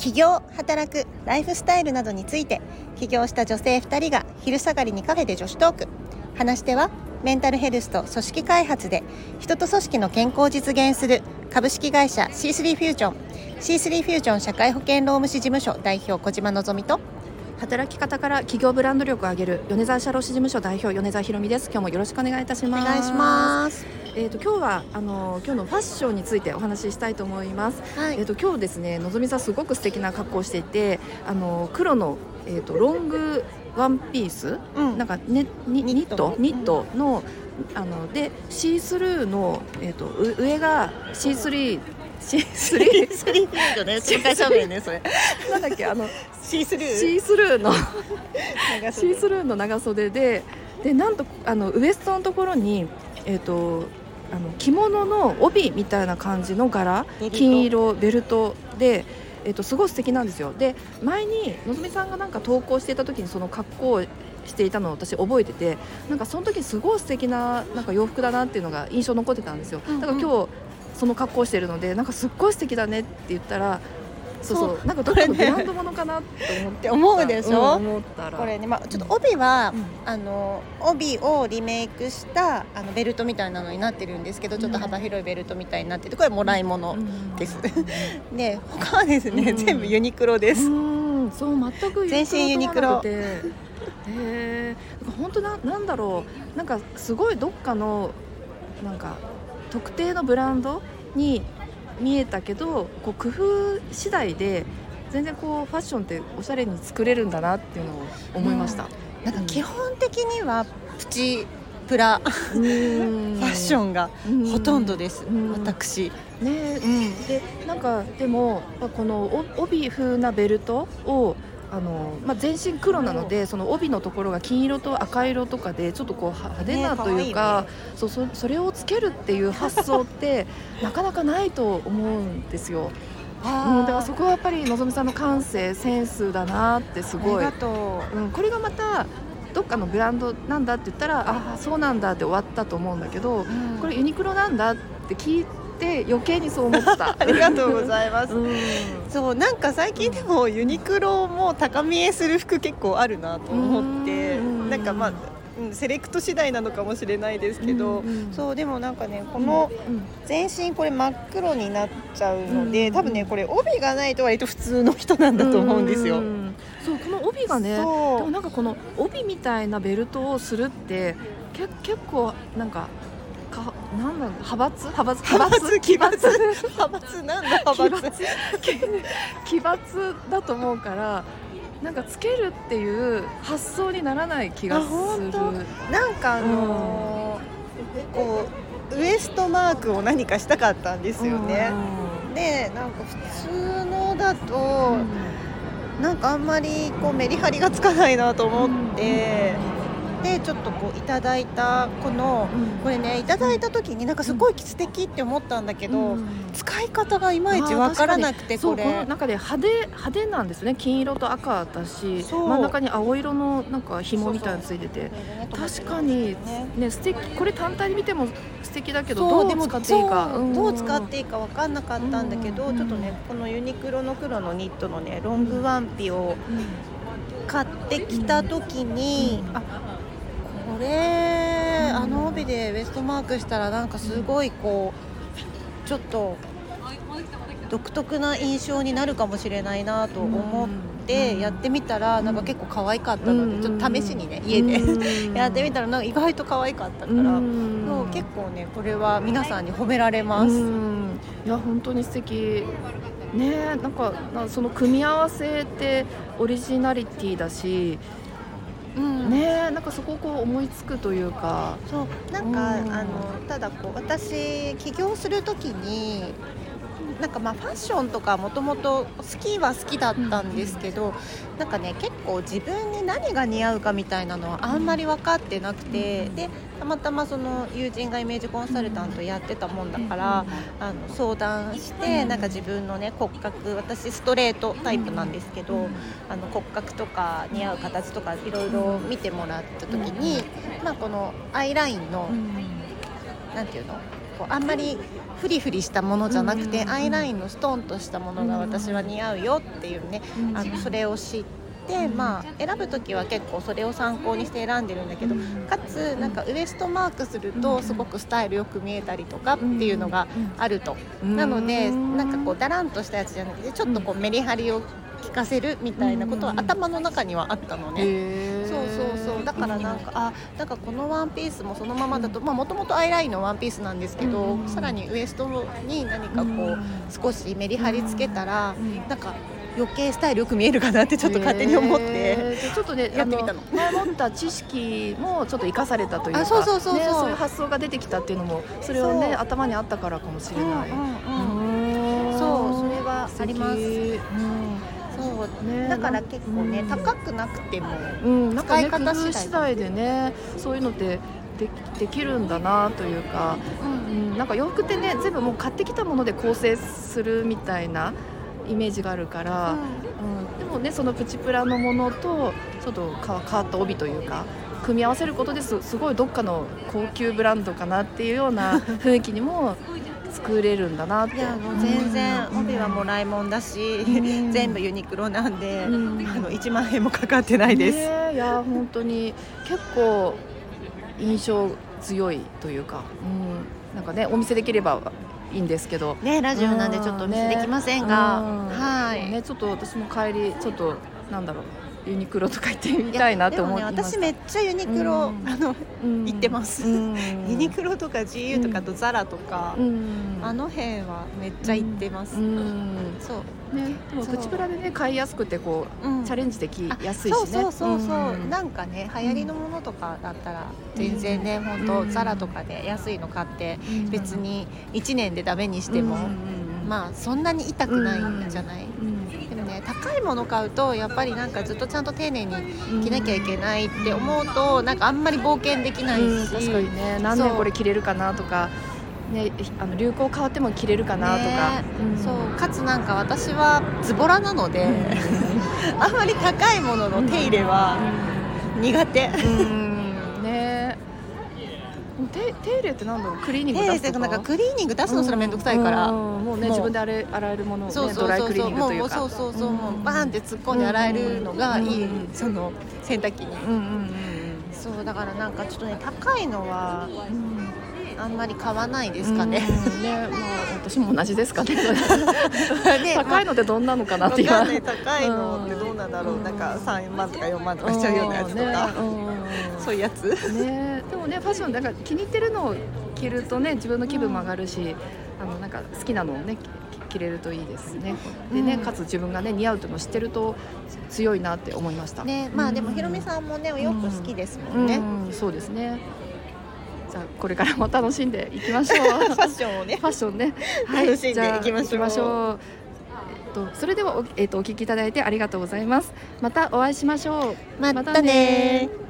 起業働くライフスタイルなどについて起業した女性2人が昼下がりにカフェで女子トーク。話し手はメンタルヘルスと組織開発で人と組織の健康を実現する株式会社 C3 フュージョン C3 フュージョン社会保険労務士事務所代表小島のぞみと働き方から企業ブランド力を上げる米沢社労士事務所代表米沢ひろみです。今日もよろしくお願いいたします。お願いします。えっ、と今日はあの今日のファッションについてお話ししたいと思います、はい。えっ、と今日ですねのぞみさんすごく素敵な格好をしていてあの黒のえっ、とロングワンピース、うん。なんかねにニッニット？トニットのあのでシースルーのえっ、とう上が C3 C3 スリーフィー。ドね紹介しゃべるねそれ。なんだっけあのシースルー。シースルーの長袖。シースルーの長袖ででなんとあのウエストのところに、えー、とあの着物の帯みたいな感じの柄。金色ベルトで、えー、とすごい素敵なんですよ。で前にのぞみさんがなんか投稿していた時にその格好をしていたのを私覚えててなんかその時すごい素敵ななんか洋服だなっていうのが印象残ってたんですよ。だから今日その格好をしてるのでなんかすっごい素敵だねって言ったらそうそうなんかどこれね。ブランドものかなって思っって思うでしょ？うん思ったら。これね、まあ、ちょっと帯は、うん。あの帯をリメイクしたあのベルトみたいなのになってるんですけどちょっと幅広いベルトみたいになっててこれもらい物うん。です、で他はですね、うん。全部ユニクロです、うん。そう全く全身ユニクロ。へえ本当ななんだろう。なんかすごいどっかのなんか特定のブランドに見えたけどこう工夫次第で全然こうファッションっておしゃれに作れるんだなっていうのを思いました。なんか基本的にはプチプラフファッションがンほとんどです、うん。私、ね。うん、でなんかでもまあこのお帯風なベルトをあの、まあ、全身黒なのでその帯のところが金色と赤色とかでちょっとこうは派手なねというか,、そうそそれをつけるっていう発想って なかなかないと思うんですよ。うん、だからそこはやっぱりのぞみさんの感性センスだなってすごい。う。ん、これがまたどっかのブランドなんだって言ったらああそうなんだって終わったと思うんだけどこれユニクロなんだって聞いて余計にそう思った。ありがとうございます。うん。そうなんか最近でもユニクロも高見えする服結構あるなと思って。うん。なんかまあうんセレクト次第なのかもしれないですけど、うん。うんそうでもなんかねこのうん。全身これ真っ黒になっちゃうので、うん。多分ねこれ帯がないと割と普通の人なんだと思うんですよ。ん。そうこの帯がねでもなんかこの帯みたいなベルトをするってけ結構なんかかなんだろう。派閥？派閥？派閥？奇抜派閥？なんだ奇派閥？抜 奇奇抜だと思うからなんかつけるっていう発想にならない気があするなんかあのーこうウエストマークを何かしたかったんですよね。でなんか普通のだと、うん。なんかあんまりこうメリハリがつかないなと思って、でちょっとこういただいたこのうん。これねいただいた時になんかすごい素敵って思ったんだけど、うん。使い方がいまいちわからなくてそうこれ。この中で派手派手なんですね。金色と赤だし真ん中に青色のなんか紐みたいなのついてて。確かにねね。素敵。これ単体で見ても素敵だけどどう使っていいか。どう使っいていいか分かんなかったんだけど、うん。ちょっとねこのユニクロの黒のニットのねロングワンピを買ってきた時に、うん。あこれ、うんあの帯でウエストマークしたらなんかすごいこうちょっと独特な印象になるかもしれないなと思ってやってみたらなんか結構可愛かったのでちょっと試しにね家で やってみたらなんか意外と可愛かったからもう結構ねこれは皆さんに褒められます。うん。いや本当に素敵。ねえなんかなその組み合わせってオリジナリティだしうん。ねえなんかそこをこう思いつくというか。そうなんか、うん。あのただこう私起業する時になんかまあファッションとかもともと好きは好きだったんですけど、なんかね結構自分に何が似合うかみたいなのはあんまり分かってなくて、うんでたまたまその友人がイメージコンサルタントやってたもんだから、あの相談して、うんなんか自分のね骨格私ストレートタイプなんですけど、うんあの骨格とか似合う形とかいろいろ見てもらった時に、まあ、このアイラインのうん。なんていうの？こうあんまりフリフリしたものじゃなくて、アイラインのストンとしたものが私は似合うよっていうね、あのそれを知って。まあ、選ぶ時は結構それを参考にして選んでるんだけど、かつなんかウエストマークするとすごくスタイルよく見えたりとかっていうのがあると、なのでなんかこうだらんとしたやつじゃなくてちょっとこうメリハリを聞かせるみたいなことは頭の中にはあったのね、そうそうそう。だからなんかあなんかこのワンピースもそのままだともともとアイラインのワンピースなんですけど、さらにウエストに何かこう少しメリハリつけたら、なんか余計スタイルよく見えるかなってちょっと勝手に思って、えー、ちょっとね やってみたの。前持った知識もちょっと生かされたというかそうそうそうそう、ね、そういう発想が出てきたっていうのもそれをね頭にあったからかもしれない、うんうんうん、そうそれはあります、うんそうね。だから結構ね、高くなくても、使い方次第でねそういうのってでできるんだなというか、うん、なんか洋服ってね全部もう買ってきたもので構成するみたいなイメージがあるから、うん、でもねそのプチプラのものとちょっと変わった帯というか組み合わせることですすごいどっかの高級ブランドかなっていうような 雰囲気にも作れるんだなって。いやもう全然帯はもらいもんだし、全部ユニクロなんで、あの1万円もかかってないです、ね、いや本当に結構印象強いというか、うん、なんかねお見せできればいいんですけど。ねラジオなんでちょっとお見せできませんが、はい。ねちょっと私も帰りちょっとなんだろうユニクロとか行ってみたいなって思って、ね、私めっちゃユニクロ、うん、あの、うん、行ってます、うん、ユニクロとか GU とかとザラとか、あの辺はめっちゃ行ってます、そう。ねでもプチプラでね買いやすくてこう、チャレンジできやすいしね。そうそうそうそう、なんかね流行りのものとかだったら全然ね、本当ザラとかで安いの買って別に1年でダメにしても、まあそんなに痛くないんじゃない、ね高いもの買うとやっぱりなんかずっとちゃんと丁寧に着なきゃいけないって思うとなんかあんまり冒険できないし、確かにね。何年これ着れるかなとか。ね、あの流行変わっても着れるかなとか、ねうん、そう。かつなんか私はズボラなので あんまり高いものの手入れは苦手、うん手手入れってなんだろう？クリーニング出すとか？なんかクリーニング出すのすら面倒くさいから、もうね自分で洗え洗えるものを、ね、そうそうそうそう。もうそうそうそう、もうバーンって突っ込んで洗えるのがいい、その洗濯機に、うんうんうん、そうだからなんかちょっとね高いのは、あんまり買わないですかね。ね、まあ私も同じですかね。高いのってどんなのかなっていう。高いのってどうなんだろう。なんか三万とか四万とかしちゃうようなやつとか、そういうやつ。ね、でもねファッションなんか気に入ってるのを着るとね自分の気分も上がるし、あのなんか好きなのをね着れるといいですね。でね、かつ自分がね似合うというのを知ってると強いなって思いました。ね、まあでもひろみさんもねお洋服好きですもんね。そうですね。じゃあこれからも楽しんでいきましょう。ファッションをね。ファッションね、はい、楽しんでいきましょう。えっとそれではお,、えっと、お聞きいただいてありがとうございます。またお会いしましょう。またね